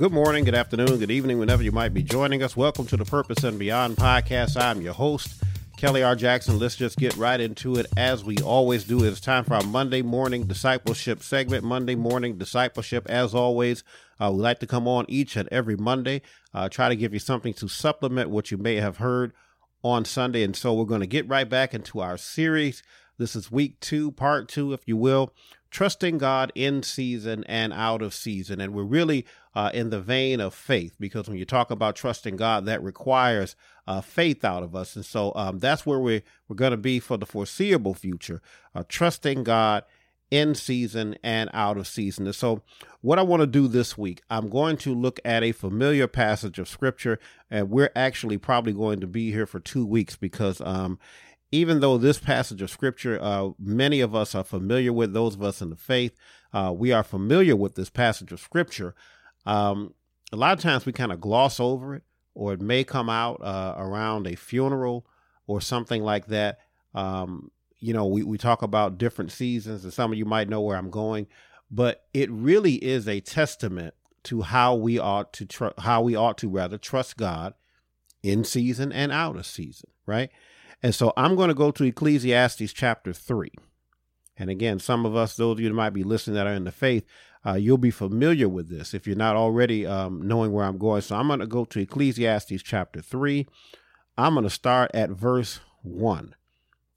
good morning, good afternoon, good evening, whenever you might be joining us. Welcome to the Purpose and Beyond podcast. I'm your host, Kelly R. Jackson. Let's just get right into it as we always do. It's time for our Monday morning discipleship segment. Monday morning discipleship, as always. Uh, we like to come on each and every Monday, uh, try to give you something to supplement what you may have heard on Sunday. And so we're going to get right back into our series. This is week two, part two, if you will trusting God in season and out of season. And we're really uh, in the vein of faith because when you talk about trusting God, that requires uh, faith out of us. And so um, that's where we're, we're going to be for the foreseeable future, uh, trusting God in season and out of season. And so, what I want to do this week, I'm going to look at a familiar passage of scripture, and we're actually probably going to be here for two weeks because um, even though this passage of scripture, uh, many of us are familiar with, those of us in the faith, uh, we are familiar with this passage of scripture. Um, a lot of times we kind of gloss over it, or it may come out uh, around a funeral or something like that. Um, you know, we, we talk about different seasons, and some of you might know where I'm going, but it really is a testament to how we ought to tr- how we ought to rather trust God in season and out of season, right? And so I'm going to go to Ecclesiastes chapter 3. And again, some of us, those of you that might be listening that are in the faith, uh, you'll be familiar with this if you're not already um, knowing where I'm going. So I'm going to go to Ecclesiastes chapter 3. I'm going to start at verse 1.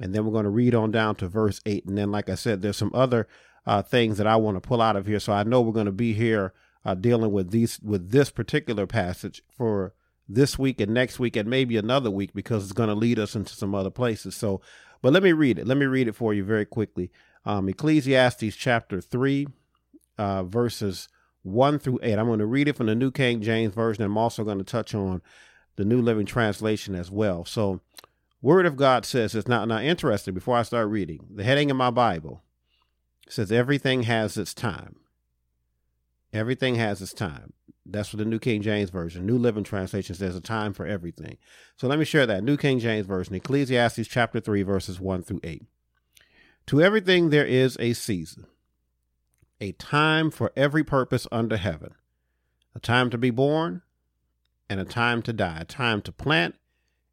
And then we're going to read on down to verse 8. And then, like I said, there's some other uh, things that I want to pull out of here. So I know we're going to be here uh, dealing with these with this particular passage for this week and next week and maybe another week because it's going to lead us into some other places. So, but let me read it. Let me read it for you very quickly. Um, Ecclesiastes chapter 3, uh, verses 1 through 8. I'm going to read it from the New King James Version. I'm also going to touch on the New Living Translation as well. So, Word of God says, it's not, not interesting before I start reading. The heading in my Bible says, Everything has its time. Everything has its time. That's what the New King James Version. New Living Translation says a time for everything. So let me share that. New King James Version, Ecclesiastes chapter 3, verses 1 through 8. To everything there is a season, a time for every purpose under heaven, a time to be born and a time to die, a time to plant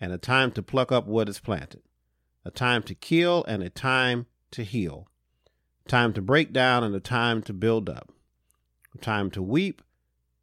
and a time to pluck up what is planted, a time to kill and a time to heal, a time to break down and a time to build up, a time to weep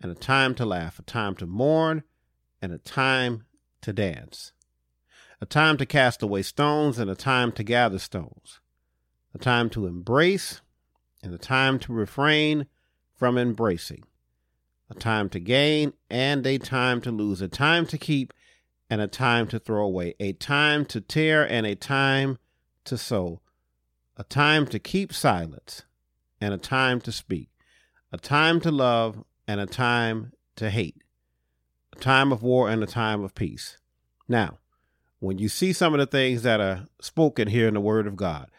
and a time to laugh, a time to mourn, and a time to dance, a time to cast away stones, and a time to gather stones, a time to embrace, and a time to refrain from embracing, a time to gain, and a time to lose, a time to keep, and a time to throw away, a time to tear, and a time to sow, a time to keep silence, and a time to speak, a time to love, and a time to hate, a time of war and a time of peace. Now, when you see some of the things that are spoken here in the Word of God,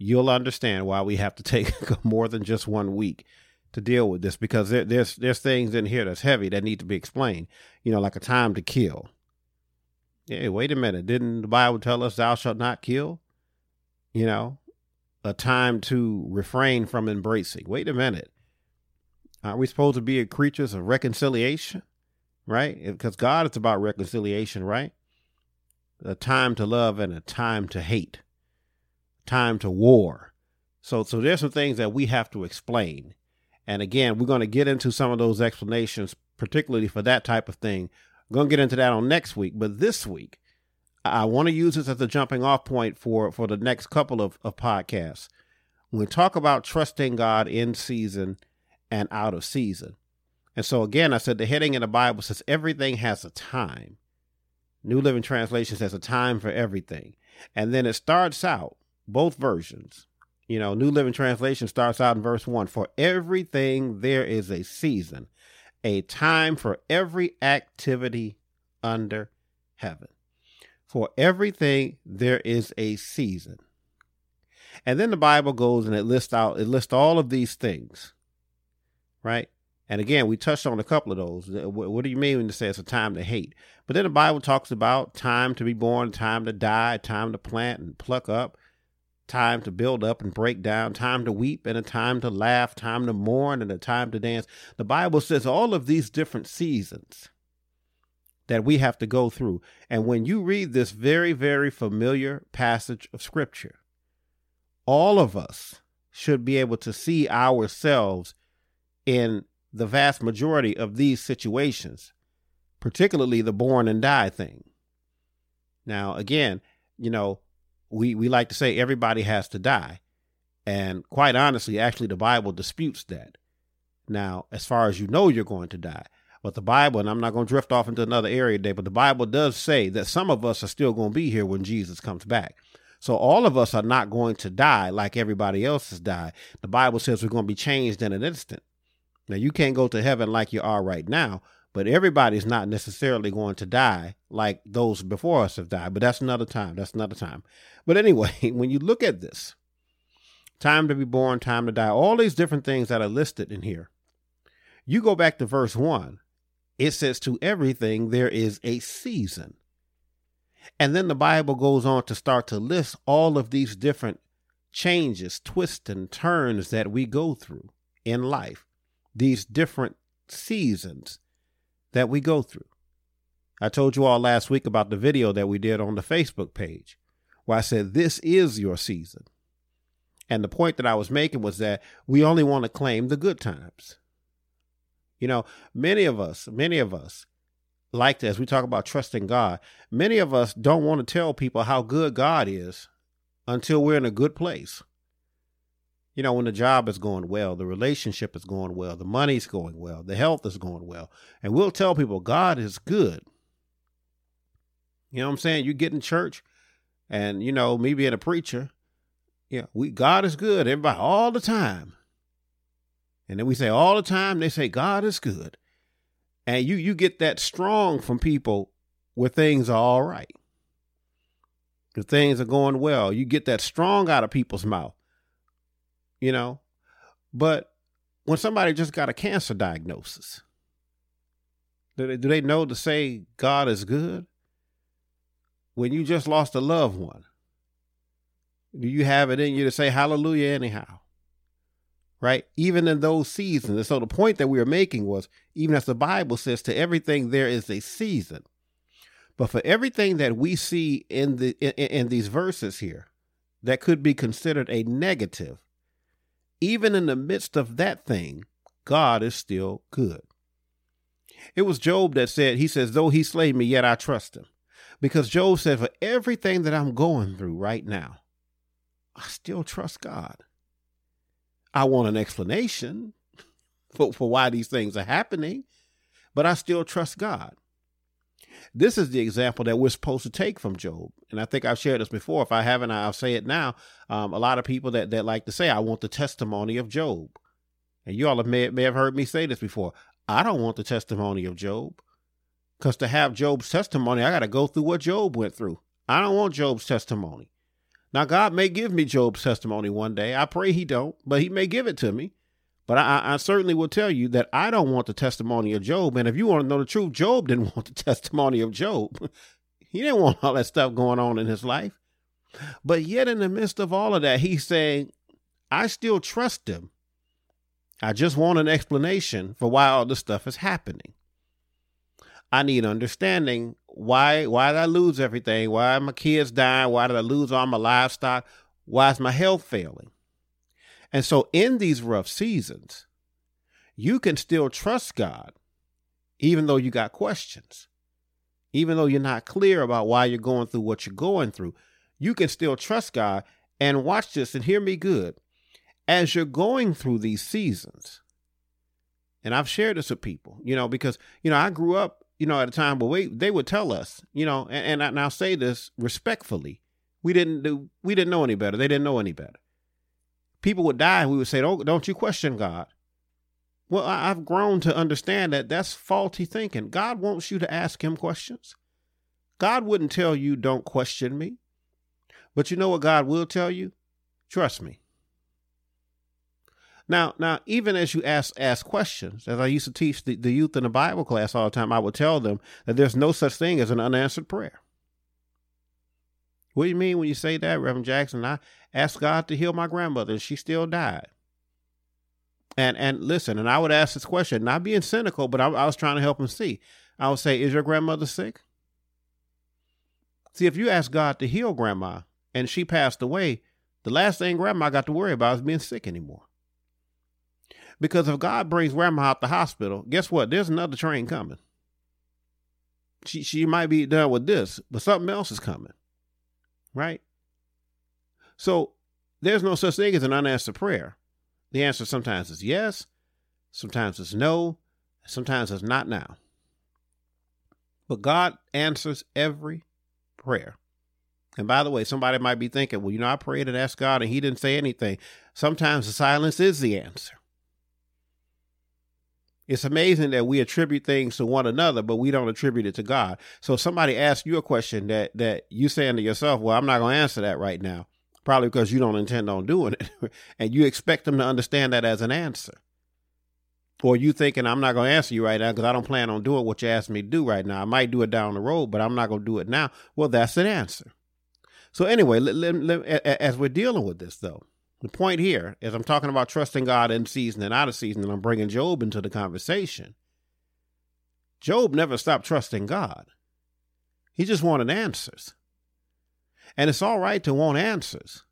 you'll understand why we have to take more than just one week to deal with this because there, there's there's things in here that's heavy that need to be explained. You know, like a time to kill. Hey, wait a minute! Didn't the Bible tell us thou shalt not kill? You know, a time to refrain from embracing. Wait a minute! Aren't we supposed to be creatures of reconciliation? Right? Because God is about reconciliation, right? A time to love and a time to hate, time to war. So, so there's some things that we have to explain. And again, we're going to get into some of those explanations, particularly for that type of thing. I'm going to get into that on next week. But this week, I want to use this as a jumping off point for, for the next couple of, of podcasts. We talk about trusting God in season and out of season. And so again, I said the heading in the Bible says everything has a time. New Living Translation says a time for everything. And then it starts out, both versions. You know, New Living Translation starts out in verse 1 For everything there is a season, a time for every activity under heaven. For everything there is a season. And then the Bible goes and it lists out, it lists all of these things right? And again, we touched on a couple of those. Uh, what do you mean when you say it's a time to hate? But then the Bible talks about time to be born, time to die, time to plant and pluck up, time to build up and break down, time to weep and a time to laugh, time to mourn and a time to dance. The Bible says all of these different seasons that we have to go through. And when you read this very, very familiar passage of Scripture, all of us should be able to see ourselves in the vast majority of these situations, particularly the born and die thing. Now, again, you know, we, we like to say everybody has to die. And quite honestly, actually, the Bible disputes that. Now, as far as you know, you're going to die. But the Bible, and I'm not going to drift off into another area today, but the Bible does say that some of us are still going to be here when Jesus comes back. So all of us are not going to die like everybody else has died. The Bible says we're going to be changed in an instant. Now, you can't go to heaven like you are right now, but everybody's not necessarily going to die like those before us have died. But that's another time. That's another time. But anyway, when you look at this, time to be born, time to die, all these different things that are listed in here, you go back to verse 1 it says to everything there is a season. And then the Bible goes on to start to list all of these different changes, twists, and turns that we go through in life, these different seasons that we go through. I told you all last week about the video that we did on the Facebook page where I said, This is your season. And the point that I was making was that we only want to claim the good times. You know, many of us, many of us, like this, we talk about trusting God. Many of us don't want to tell people how good God is until we're in a good place. You know, when the job is going well, the relationship is going well, the money's going well, the health is going well. And we'll tell people God is good. You know what I'm saying? You get in church and, you know, me being a preacher, yeah, we God is good, everybody all the time. And then we say all the time, they say God is good. And you you get that strong from people where things are all right. The things are going well. You get that strong out of people's mouth. You know? But when somebody just got a cancer diagnosis, do they, do they know to say God is good? When you just lost a loved one, do you have it in you to say hallelujah anyhow? right? Even in those seasons. And so the point that we were making was even as the Bible says, to everything there is a season. But for everything that we see in the in, in these verses here that could be considered a negative, even in the midst of that thing, God is still good. It was Job that said, he says, though he slay me, yet I trust him. Because Job said, for everything that I'm going through right now, I still trust God. I want an explanation for, for why these things are happening, but I still trust God. This is the example that we're supposed to take from Job. And I think I've shared this before. If I haven't, I'll say it now. Um, a lot of people that, that like to say, I want the testimony of Job. And you all have may, may have heard me say this before. I don't want the testimony of Job. Because to have Job's testimony, I got to go through what Job went through. I don't want Job's testimony. Now, God may give me Job's testimony one day. I pray he don't, but he may give it to me. But I, I, certainly will tell you that I don't want the testimony of Job. And if you want to know the truth, Job didn't want the testimony of Job. he didn't want all that stuff going on in his life. But yet, in the midst of all of that, he's saying, I still trust him. I just want an explanation for why all this stuff is happening. I need understanding why why did I lose everything? Why are my kids dying? Why did I lose all my livestock? Why is my health failing? And so in these rough seasons, you can still trust God, even though you got questions. Even though you're not clear about why you're going through what you're going through, you can still trust God and watch this and hear me good. As you're going through these seasons, and I've shared this with people, you know, because, you know, I grew up you know, at a time where we, they would tell us, you know, and, and, I, will say this respectfully, we didn't do, we didn't know any better. They didn't know any better. People would die, and we would say, "Don't, don't you question God." Well, I, I've grown to understand that that's faulty thinking. God wants you to ask Him questions. God wouldn't tell you, "Don't question me," but you know what God will tell you? Trust me. Now, now, even as you ask ask questions, as I used to teach the, the youth in the Bible class all the time, I would tell them that there's no such thing as an unanswered prayer. What do you mean when you say that, Reverend Jackson? I asked God to heal my grandmother and she still died. And and listen, and I would ask this question, not being cynical, but I, I was trying to help him see. I would say, Is your grandmother sick? See, if you ask God to heal grandma and she passed away, the last thing grandma got to worry about is being sick anymore. Because if God brings grandma out the hospital, guess what? There's another train coming. She she might be done with this, but something else is coming. Right? So there's no such thing as an unanswered prayer. The answer sometimes is yes, sometimes it's no, sometimes it's not now. But God answers every prayer. And by the way, somebody might be thinking, well, you know, I prayed and asked God and he didn't say anything. Sometimes the silence is the answer. It's amazing that we attribute things to one another, but we don't attribute it to God. So somebody asks you a question that that you saying to yourself, "Well, I'm not going to answer that right now," probably because you don't intend on doing it, and you expect them to understand that as an answer, or you thinking, "I'm not going to answer you right now because I don't plan on doing what you asked me to do right now. I might do it down the road, but I'm not going to do it now." Well, that's an answer. So anyway, let, let, let, as we're dealing with this, though, the point here is I'm talking about trusting God in season and out of season, and I'm bringing Job into the conversation. Job never stopped trusting God. He just wanted answers. And it's all right to want answers.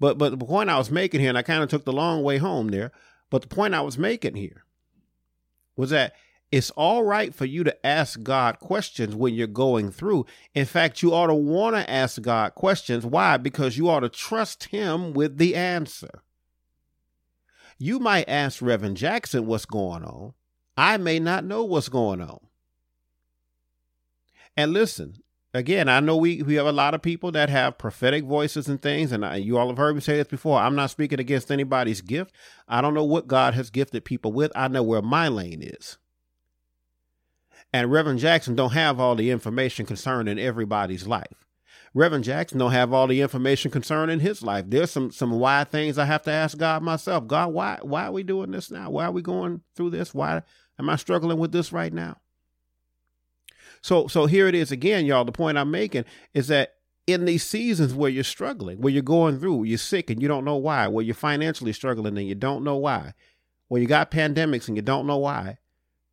But but the point I was making here, and I kind of took the long way home there, but the point I was making here was that it's all right for you to ask God questions when you're going through. In fact, you ought to want to ask God questions. Why? Because you ought to trust Him with the answer. You might ask Reverend Jackson what's going on. I may not know what's going on. And listen, again, I know we, we have a lot of people that have prophetic voices and things, and I, you all have heard me say this before. I'm not speaking against anybody's gift. I don't know what God has gifted people with. I know where my lane is. And Reverend Jackson don't have all the information concerning everybody's life. Reverend Jackson don't have all the information concerning his life. There's some some why things I have to ask God myself. God, why why are we doing this now? Why are we going through this? Why am I struggling with this right now? So so here it is again, y'all. The point I'm making is that in these seasons where you're struggling, where you're going through, you're sick and you don't know why, where you're financially struggling and you don't know why, where you got pandemics and you don't know why,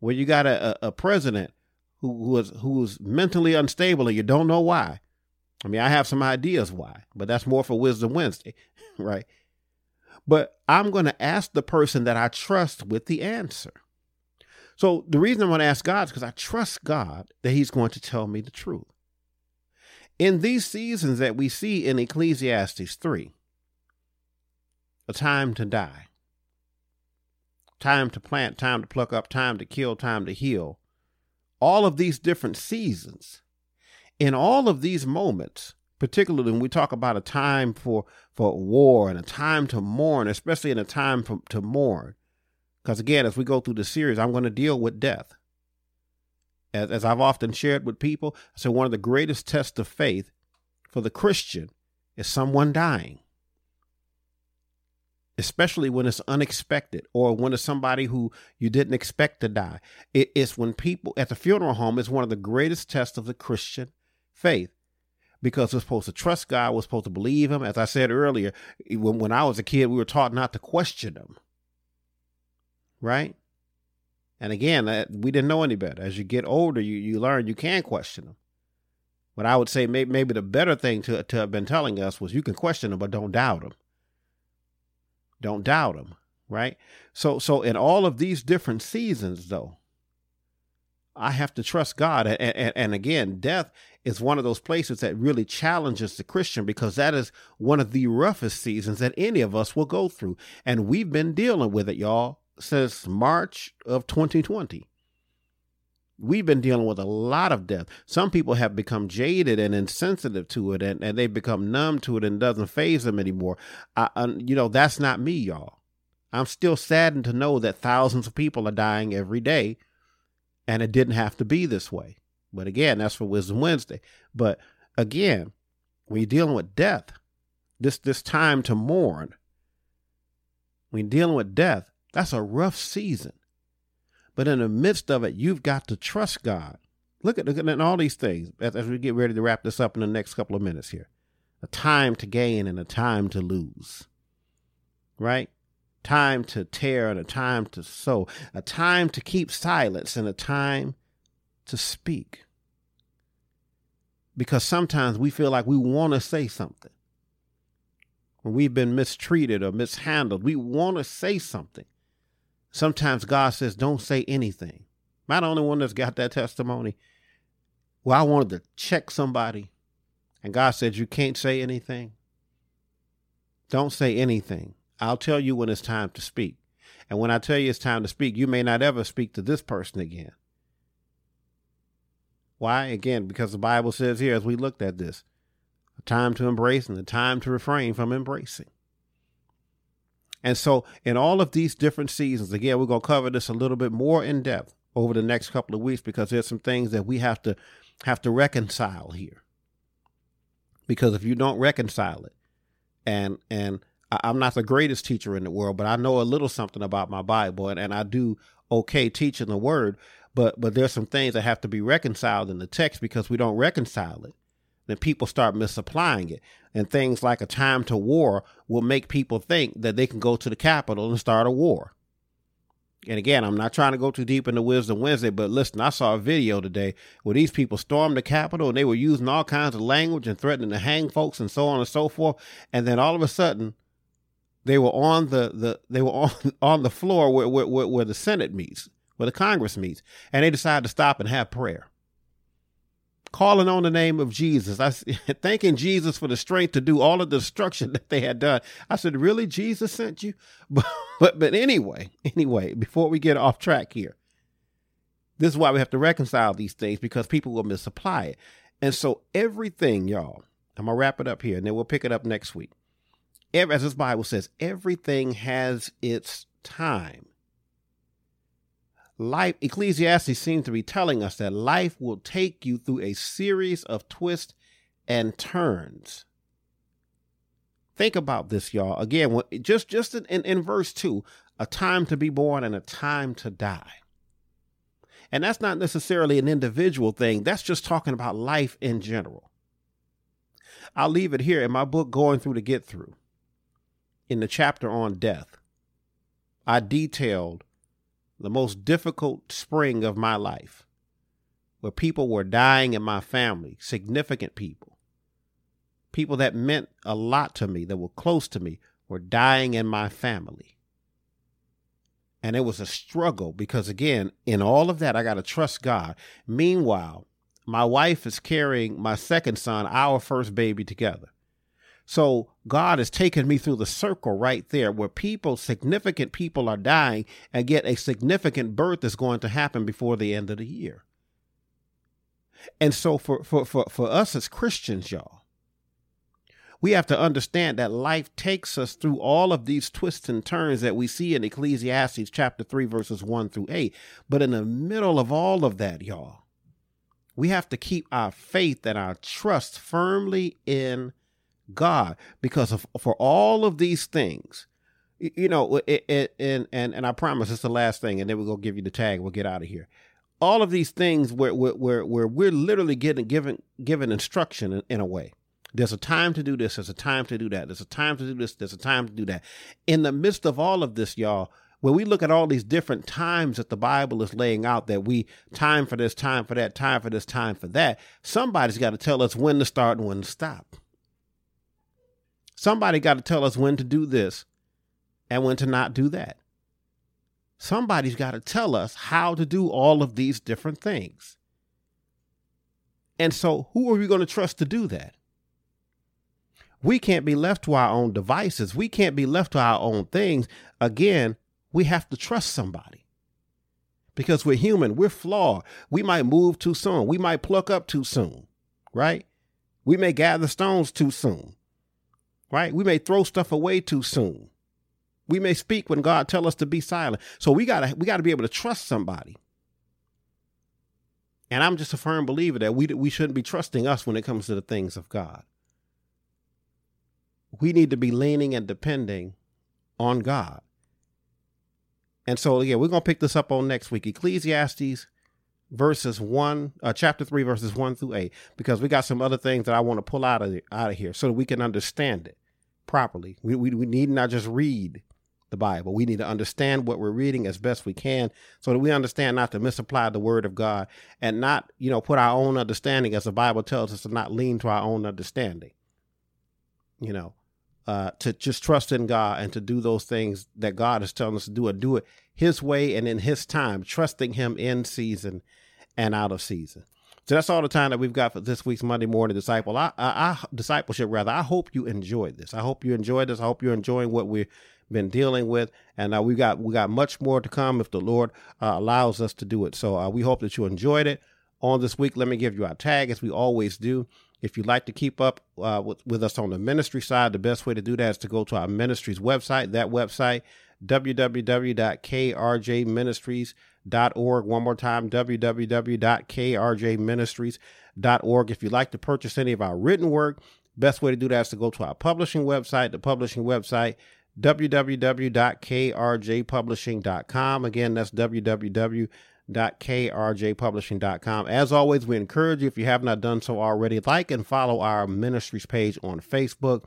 where you got a, a, president who was who's mentally unstable and you don't know why. I mean, I have some ideas why, but that's more for Wisdom Wednesday, right? But I'm going to ask the person that I trust with the answer. So the reason I'm going to ask God is because I trust God that He's going to tell me the truth. In these seasons that we see in Ecclesiastes 3, a time to die, time to plant, time to pluck up, time to kill, time to heal. All of these different seasons. In all of these moments, particularly when we talk about a time for, for war and a time to mourn, especially in a time for, to mourn, because again, as we go through the series, I'm going to deal with death. As, as I've often shared with people, I said one of the greatest tests of faith for the Christian is someone dying especially when it's unexpected or when it's somebody who you didn't expect to die. it's when people at the funeral home is one of the greatest tests of the Christian faith because we're supposed to trust God, we're supposed to believe Him. As I said earlier, when, when I was a kid, we were taught not to question Him, right? And again, uh, we didn't know any better. As you get older, you, you learn you can question Him. But I would say maybe, maybe the better thing to, to have been telling us was you can question Him, but don't doubt Him. Don't doubt him, right? So so in all of these different seasons though, I have to trust God. And, and, and, again, death is one of those places that really challenges the Christian because that is one of the roughest seasons that any of us will go through. And we've been dealing with it, y'all, since March of 2020 we've been dealing with a lot of death. Some people have become jaded and insensitive to it, and, and they've become numb to it and doesn't faze them anymore. I, I, you know, that's not me, y'all. I'm still saddened to know that thousands of people are dying every day, and it didn't have to be this way. But again, that's for Wisdom Wednesday. But again, when you're dealing with death, this this time to mourn, when you're dealing with death, that's a rough season. But in the midst of it, you've got to trust God Look at, look at all these things as, as we get ready to wrap this up in the next couple of minutes here. A time to gain and a time to lose. Right? Time to tear and a time to sow. A time to keep silence and a time to speak. Because sometimes we feel like we want to say something. When we've been mistreated or mishandled, we want to say something. Sometimes God says, don't say anything. Am I the only one that's got that testimony? Well, I wanted to check somebody, and God said, You can't say anything. Don't say anything. I'll tell you when it's time to speak. And when I tell you it's time to speak, you may not ever speak to this person again. Why? Again, because the Bible says here, as we looked at this, a time to embrace and a time to refrain from embracing. And so, in all of these different seasons, again, we're going to cover this a little bit more in depth over the next couple of weeks because there's some things that we have to have to reconcile here. Because if you don't reconcile it, and and I'm not the greatest teacher in the world, but I know a little something about my Bible, and, and I do okay teaching the word. But but there's some things that have to be reconciled in the text because we don't reconcile it. Then people start misapplying it. And things like a time to war will make people think that they can go to the Capitol and start a war. And again, I'm not trying to go too deep into Wisdom Wednesday, but listen, I saw a video today where these people stormed the Capitol and they were using all kinds of language and threatening to hang folks and so on and so forth. And then all of a sudden, they were on the, the they were on on the floor where, where where the Senate meets, where the Congress meets, and they decided to stop and have prayer calling on the name of Jesus. I thanking Jesus for the strength to do all of the destruction that they had done. I said, "Really, Jesus sent you?" But but but anyway, anyway, before we get off track here, this is why we have to reconcile these things because people will misapply it. And so everything, y'all, I'm gonna wrap it up here, and then we'll pick it up next week. As this Bible says, everything has its time life ecclesiastes seems to be telling us that life will take you through a series of twists and turns. Think about this y'all. Again just just in, in, verse 2 a time to be born and a time to die. And that's not necessarily an individual thing. That's just talking about life in general. I'll leave it here in my book going through to get through in the chapter on death. I detailed the most difficult spring of my life, where people were dying in my family, significant people, people that meant a lot to me, that were close to me, were dying in my family. And it was a struggle because, again, in all of that, I got to trust God. Meanwhile, my wife is carrying my second son, our first baby, together. So God has taken me through the circle right there where people, significant people are dying and yet a significant birth is going to happen before the end of the year. And so for, for, for, for us as Christians, y'all, we have to understand that life takes us through all of these twists and turns that we see in Ecclesiastes chapter 3, verses 1 through 8. But in the middle of all of that, y'all, we have to keep our faith and our trust firmly in God because of for all of these things. You know, it, it, and and and I promise it's the last thing, and then we're gonna give you the tag. We'll get out of here. All of these things where where where, where we're literally getting given given instruction in, in a way. There's a time to do this. There's a time to do that. There's a time to do this. There's a time to do that. In the midst of all of this, y'all, when we look at all these different times that the Bible is laying out, that we time for this, time for that, time for this, time for that, somebody's got to tell us when to start and when to stop. Somebody got to tell us when to do this and when to not do that. Somebody's got to tell us how to do all of these different things. And so, who are we going to trust to do that? We can't be left to our own devices. We can't be left to our own things. Again, we have to trust somebody because we're human. We're flawed. We might move too soon. We might pluck up too soon, right? We may gather stones too soon right? We may throw stuff away too soon. We may speak when God tell us to be silent. So we gotta we gotta be able to trust somebody. And I'm just a firm believer that we we shouldn't be trusting us when it comes to the things of God. We need to be leaning and depending on God. And so yeah, we're gonna pick this up on next week. Ecclesiastes verses 1 uh, chapter 3 verses 1 through 8 because we got some other things that I want to pull out of the, out of here so that we can understand it properly. We, we, we need not just read the Bible. We need to understand what we're reading as best we can so that we understand not to misapply the word of God and not, you know, put our own understanding as the Bible tells us to not lean to our own understanding. You know, uh, to just trust in God and to do those things that God is telling us to do and do it his way and in his time, trusting him in season and out of season. So that's all the time that we've got for this week's Monday morning disciple. I, I, I, discipleship rather. I hope you enjoyed this. I hope you enjoyed this. I hope you're enjoying what we've been dealing with, and uh, we got we got much more to come if the Lord uh, allows us to do it. So uh, we hope that you enjoyed it. On this week, let me give you our tag as we always do. If you'd like to keep up uh, with, with us on the ministry side, the best way to do that is to go to our ministry's website. That website www.krjministries.org. One more time, www.krjministries.org. If you'd like to purchase any of our written work, best way to do that is to go to our publishing website, the publishing website, www.krjpublishing.com. Again, that's www.krjpublishing.com. As always, we encourage you, if you have not done so already, like and follow our ministries page on Facebook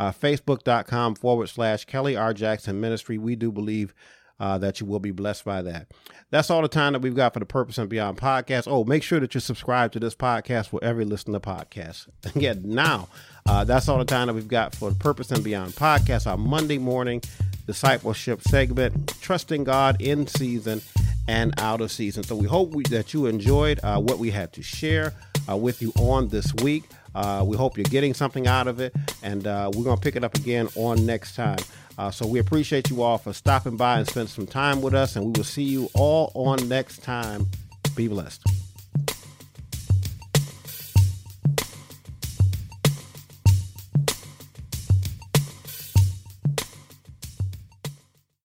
uh, facebook.com forward slash Kelly R. Jackson Ministry. We do believe uh, that you will be blessed by that. That's all the time that we've got for the Purpose and Beyond podcast. Oh, make sure that you subscribe to this podcast wherever you listen to podcasts. yeah, now uh, that's all the time that we've got for the Purpose and Beyond podcast, our Monday morning discipleship segment, trusting God in season and out of season. So we hope we, that you enjoyed uh, what we had to share uh, with you on this week. Uh, we hope you're getting something out of it, and uh, we're going to pick it up again on next time. Uh, so we appreciate you all for stopping by and spending some time with us, and we will see you all on next time. Be blessed.